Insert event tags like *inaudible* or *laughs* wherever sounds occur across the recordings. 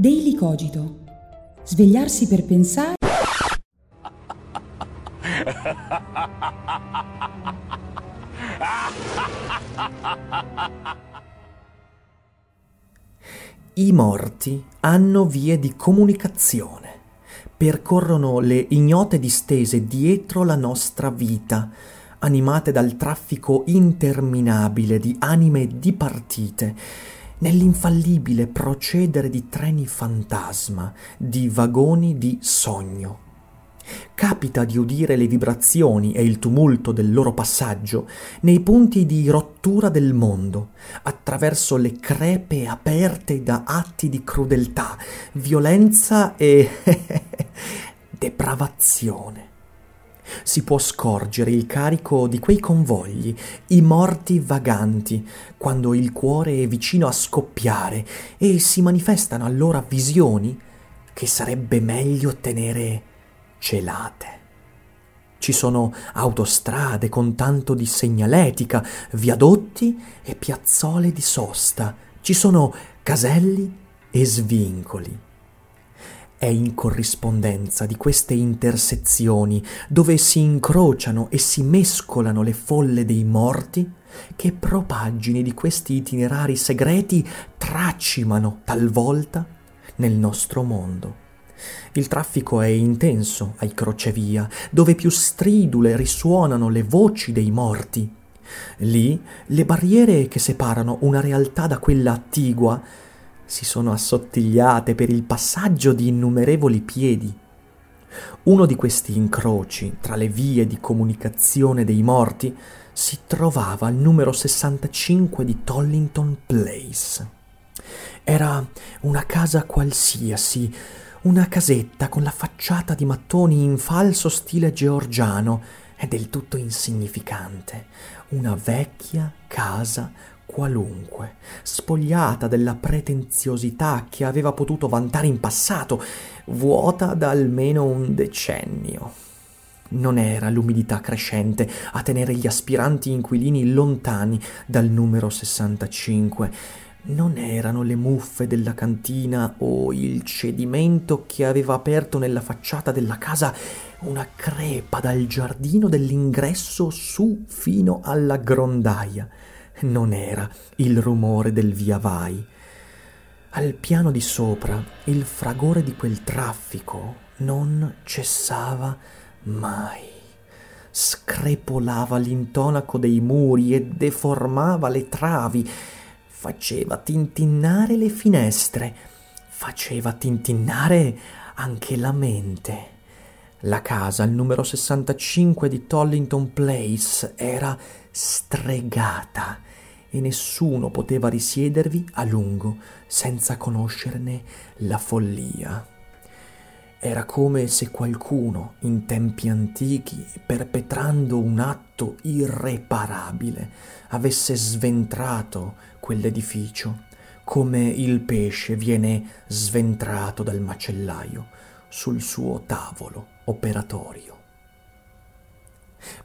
Daily Cogito. Svegliarsi per pensare. I morti hanno vie di comunicazione, percorrono le ignote distese dietro la nostra vita, animate dal traffico interminabile di anime dipartite, nell'infallibile procedere di treni fantasma, di vagoni di sogno. Capita di udire le vibrazioni e il tumulto del loro passaggio nei punti di rottura del mondo, attraverso le crepe aperte da atti di crudeltà, violenza e *laughs* depravazione. Si può scorgere il carico di quei convogli, i morti vaganti, quando il cuore è vicino a scoppiare e si manifestano allora visioni che sarebbe meglio tenere celate. Ci sono autostrade con tanto di segnaletica, viadotti e piazzole di sosta. Ci sono caselli e svincoli. È in corrispondenza di queste intersezioni, dove si incrociano e si mescolano le folle dei morti, che propaggini di questi itinerari segreti tracimano talvolta nel nostro mondo. Il traffico è intenso ai crocevia, dove più stridule risuonano le voci dei morti. Lì le barriere che separano una realtà da quella attigua si sono assottigliate per il passaggio di innumerevoli piedi. Uno di questi incroci tra le vie di comunicazione dei morti si trovava al numero 65 di Tollington Place. Era una casa qualsiasi, una casetta con la facciata di mattoni in falso stile georgiano e del tutto insignificante, una vecchia casa qualunque, spogliata della pretenziosità che aveva potuto vantare in passato, vuota da almeno un decennio. Non era l'umidità crescente a tenere gli aspiranti inquilini lontani dal numero 65, non erano le muffe della cantina o il cedimento che aveva aperto nella facciata della casa una crepa dal giardino dell'ingresso su fino alla grondaia. Non era il rumore del via vai. Al piano di sopra il fragore di quel traffico non cessava mai. Screpolava l'intonaco dei muri e deformava le travi faceva tintinnare le finestre, faceva tintinnare anche la mente. La casa al numero 65 di Tollington Place era stregata e nessuno poteva risiedervi a lungo senza conoscerne la follia. Era come se qualcuno, in tempi antichi, perpetrando un atto irreparabile, avesse sventrato quell'edificio, come il pesce viene sventrato dal macellaio sul suo tavolo operatorio.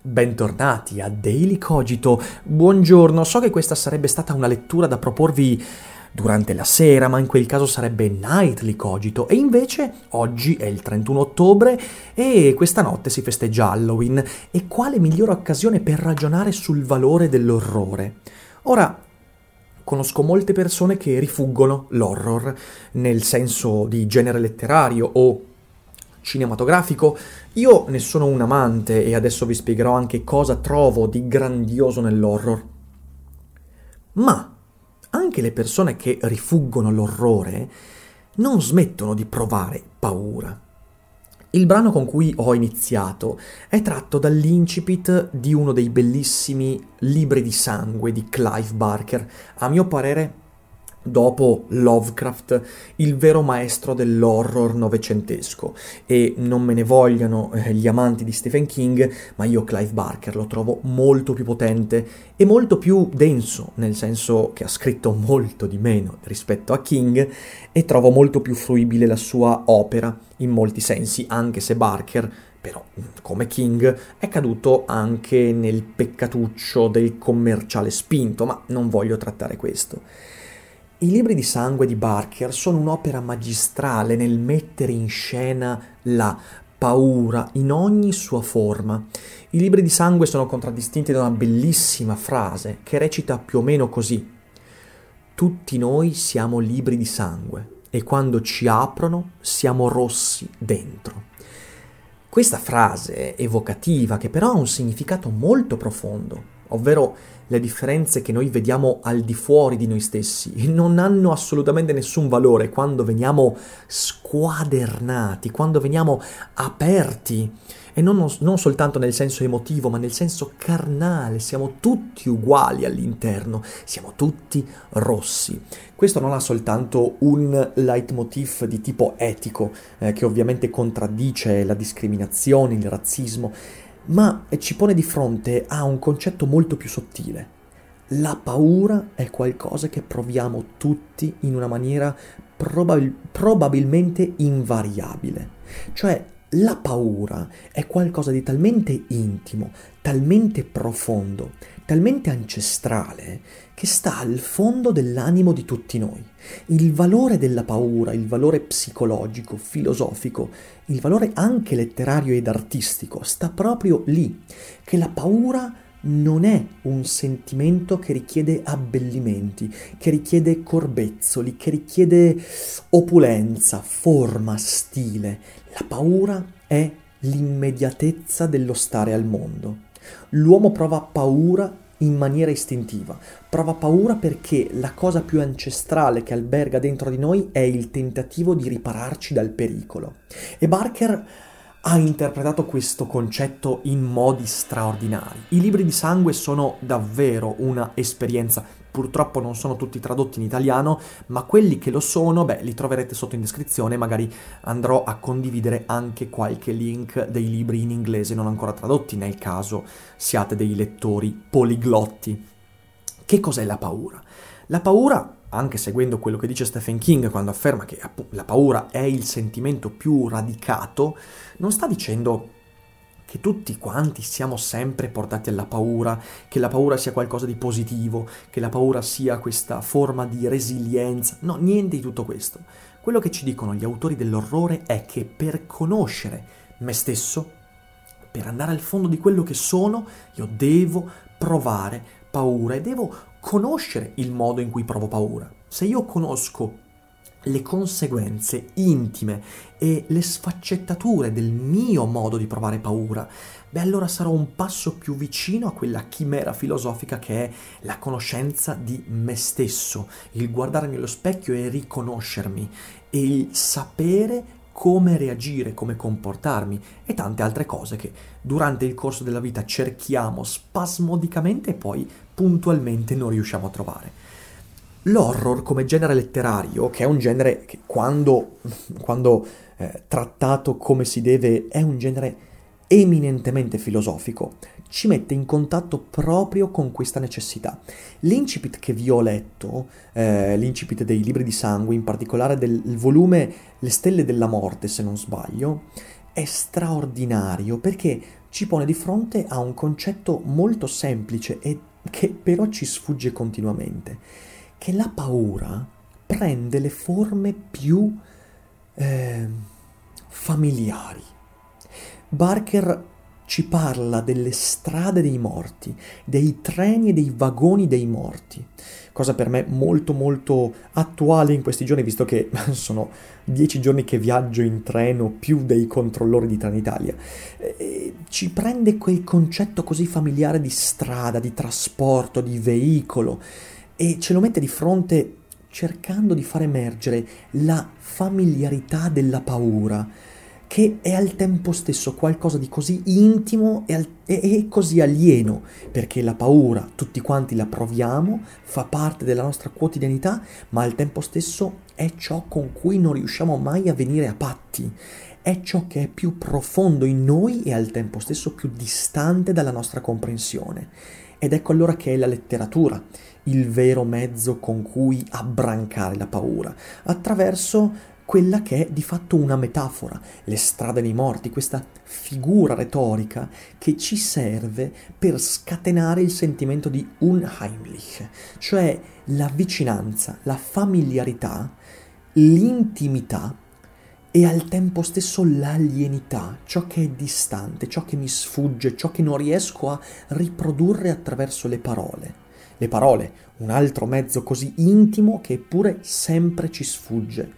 Bentornati a Daily Cogito. Buongiorno, so che questa sarebbe stata una lettura da proporvi durante la sera, ma in quel caso sarebbe nightly cogito. E invece oggi è il 31 ottobre e questa notte si festeggia Halloween. E quale migliore occasione per ragionare sul valore dell'orrore? Ora, conosco molte persone che rifuggono l'horror nel senso di genere letterario o cinematografico. Io ne sono un amante e adesso vi spiegherò anche cosa trovo di grandioso nell'horror. Ma anche le persone che rifuggono l'orrore non smettono di provare paura. Il brano con cui ho iniziato è tratto dall'incipit di uno dei bellissimi libri di sangue di Clive Barker, a mio parere dopo Lovecraft, il vero maestro dell'horror novecentesco. E non me ne vogliano eh, gli amanti di Stephen King, ma io Clive Barker lo trovo molto più potente e molto più denso, nel senso che ha scritto molto di meno rispetto a King e trovo molto più fruibile la sua opera in molti sensi, anche se Barker però come King è caduto anche nel peccatuccio del commerciale spinto, ma non voglio trattare questo. I libri di sangue di Barker sono un'opera magistrale nel mettere in scena la paura in ogni sua forma. I libri di sangue sono contraddistinti da una bellissima frase che recita più o meno così. Tutti noi siamo libri di sangue e quando ci aprono siamo rossi dentro. Questa frase evocativa, che però ha un significato molto profondo, ovvero le differenze che noi vediamo al di fuori di noi stessi non hanno assolutamente nessun valore quando veniamo squadernati, quando veniamo aperti e non, non, soltanto nel senso emotivo, ma nel senso carnale, siamo tutti uguali all'interno, siamo tutti rossi. Questo non ha soltanto un leitmotiv di tipo etico, eh, che ovviamente contraddice la discriminazione, il razzismo, ma ci pone di fronte a un concetto molto più sottile. La paura è qualcosa che proviamo tutti in una maniera probabil- probabilmente invariabile. Cioè, la paura è qualcosa di talmente intimo, talmente profondo, talmente ancestrale, che sta al fondo dell'animo di tutti noi. Il valore della paura, il valore psicologico, filosofico, il valore anche letterario ed artistico sta proprio lì, che la paura non è un sentimento che richiede abbellimenti, che richiede corbezzoli, che richiede opulenza, forma, stile. La paura è l'immediatezza dello stare al mondo. L'uomo prova paura in maniera istintiva. Prova paura perché la cosa più ancestrale che alberga dentro di noi è il tentativo di ripararci dal pericolo. E Barker ha interpretato questo concetto in modi straordinari. I libri di sangue sono davvero una esperienza. Purtroppo non sono tutti tradotti in italiano, ma quelli che lo sono, beh, li troverete sotto in descrizione, magari andrò a condividere anche qualche link dei libri in inglese non ancora tradotti, nel caso siate dei lettori poliglotti. Che cos'è la paura? La paura anche seguendo quello che dice Stephen King quando afferma che la paura è il sentimento più radicato, non sta dicendo che tutti quanti siamo sempre portati alla paura, che la paura sia qualcosa di positivo, che la paura sia questa forma di resilienza. No, niente di tutto questo. Quello che ci dicono gli autori dell'orrore è che per conoscere me stesso, per andare al fondo di quello che sono, io devo provare paura e devo conoscere il modo in cui provo paura. Se io conosco le conseguenze intime e le sfaccettature del mio modo di provare paura, beh allora sarò un passo più vicino a quella chimera filosofica che è la conoscenza di me stesso, il guardarmi allo specchio e riconoscermi e il sapere come reagire, come comportarmi e tante altre cose che durante il corso della vita cerchiamo spasmodicamente e poi puntualmente non riusciamo a trovare. L'horror come genere letterario, che è un genere che quando, quando eh, trattato come si deve è un genere eminentemente filosofico, ci mette in contatto proprio con questa necessità. L'incipit che vi ho letto, eh, l'incipit dei libri di sangue, in particolare del volume Le stelle della morte, se non sbaglio, è straordinario perché ci pone di fronte a un concetto molto semplice e che però ci sfugge continuamente, che la paura prende le forme più eh, familiari. Barker ci parla delle strade dei morti, dei treni e dei vagoni dei morti, cosa per me molto molto attuale in questi giorni, visto che *laughs* sono dieci giorni che viaggio in treno più dei controllori di Trenitalia. E ci prende quel concetto così familiare di strada, di trasporto, di veicolo e ce lo mette di fronte cercando di far emergere la familiarità della paura che è al tempo stesso qualcosa di così intimo e, al- e-, così alieno, perché la paura, tutti quanti la proviamo, fa parte della nostra quotidianità, ma al tempo stesso è ciò con cui non riusciamo mai a venire a patti è ciò che è più profondo in noi e al tempo stesso più distante dalla nostra comprensione. Ed ecco allora che è la letteratura il vero mezzo con cui abbrancare la paura, attraverso quella che è di fatto una metafora, le strade dei morti, questa figura retorica che ci serve per scatenare il sentimento di Unheimlich, cioè la vicinanza, la familiarità, l'intimità e al tempo stesso l'alienità, ciò che è distante, ciò che mi sfugge, ciò che non riesco a riprodurre attraverso le parole. Le parole, un altro mezzo così intimo che eppure sempre ci sfugge.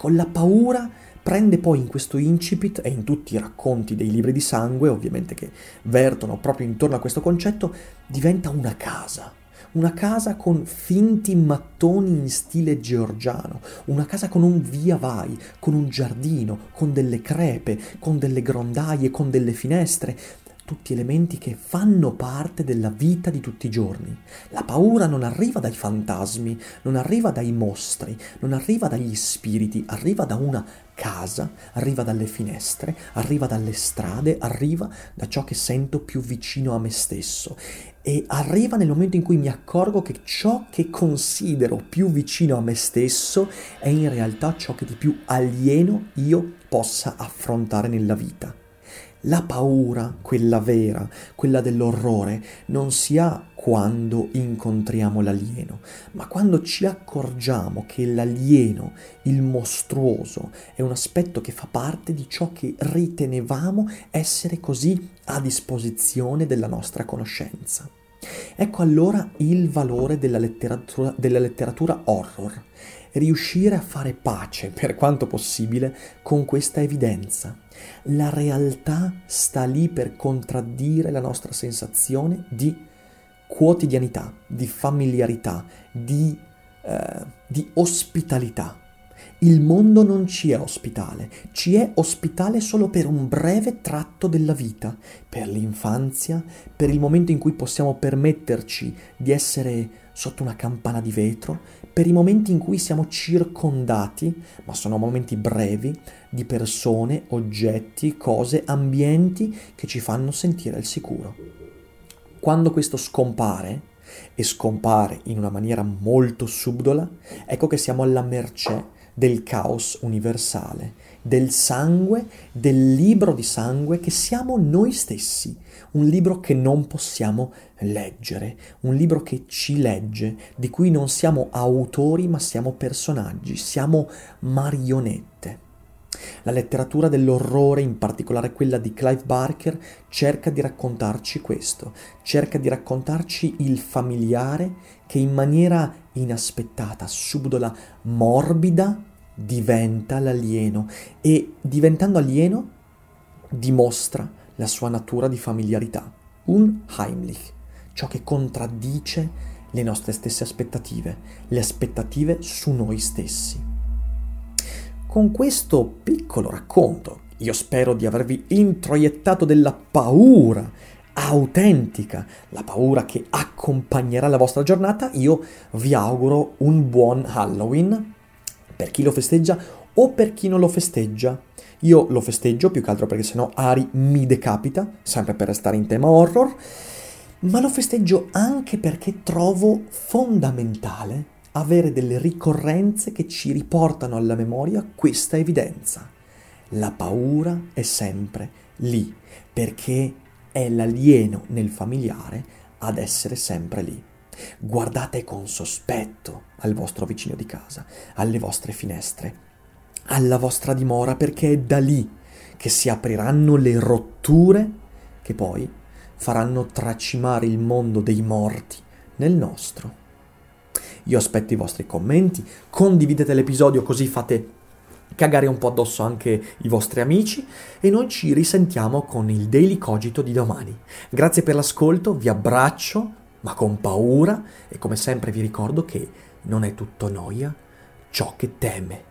Ecco, la paura prende poi in questo incipit e in tutti i racconti dei libri di sangue, ovviamente che vertono proprio intorno a questo concetto, diventa una casa. Una casa con finti mattoni in stile georgiano, una casa con un via vai, con un giardino, con delle crepe, con delle grondaie, con delle finestre, tutti elementi che fanno parte della vita di tutti i giorni. La paura non arriva dai fantasmi, non arriva dai mostri, non arriva dagli spiriti, arriva da una casa, arriva dalle finestre, arriva dalle strade, arriva da ciò che sento più vicino a me stesso e arriva nel momento in cui mi accorgo che ciò che considero più vicino a me stesso è in realtà ciò che di più alieno io possa affrontare nella vita. La paura, quella vera, quella dell'orrore, non si ha quando incontriamo l'alieno, ma quando ci accorgiamo che l'alieno, il mostruoso, è un aspetto che fa parte di ciò che ritenevamo essere così a disposizione della nostra conoscenza. Ecco allora il valore della letteratura, della letteratura horror, riuscire a fare pace, per quanto possibile, con questa evidenza la realtà sta lì per contraddire la nostra sensazione di quotidianità, di familiarità, di, eh, di ospitalità. Il mondo non ci è ospitale, ci è ospitale solo per un breve tratto della vita, per l'infanzia, per il momento in cui possiamo permetterci di essere sotto una campana di vetro, per i momenti in cui siamo circondati, ma sono momenti brevi, di persone, oggetti, cose, ambienti che ci fanno sentire al sicuro. Quando questo scompare, e scompare in una maniera molto subdola, ecco che siamo alla mercé del caos universale, del sangue, del libro di sangue che siamo noi stessi, un libro che non possiamo leggere, un libro che ci legge, di cui non siamo autori ma siamo personaggi, siamo marionette. La letteratura dell'orrore, in particolare quella di Clive Barker, cerca di raccontarci questo, cerca di raccontarci il familiare che in maniera inaspettata, subdola, morbida, diventa l'alieno e diventando alieno dimostra la sua natura di familiarità, un Heimlich, ciò che contraddice le nostre stesse aspettative, le aspettative su noi stessi. Con questo piccolo racconto, io spero di avervi introiettato della paura autentica, la paura che accompagnerà la vostra giornata, io vi auguro un buon Halloween per chi lo festeggia o per chi non lo festeggia. Io lo festeggio più che altro perché sennò Ari mi decapita, sempre per restare in tema horror, ma lo festeggio anche perché trovo fondamentale avere delle ricorrenze che ci riportano alla memoria questa evidenza. La paura è sempre lì, perché è l'alieno nel familiare ad essere sempre lì. Guardate con sospetto al vostro vicino di casa, alle vostre finestre, alla vostra dimora, perché è da lì che si apriranno le rotture che poi faranno tracimare il mondo dei morti nel nostro. Io aspetto i vostri commenti, condividete l'episodio così fate cagare un po' addosso anche i vostri amici e noi ci risentiamo con il Daily Cogito di domani. Grazie per l'ascolto, vi abbraccio, ma con paura e come sempre vi ricordo che non è tutto noia ciò che teme.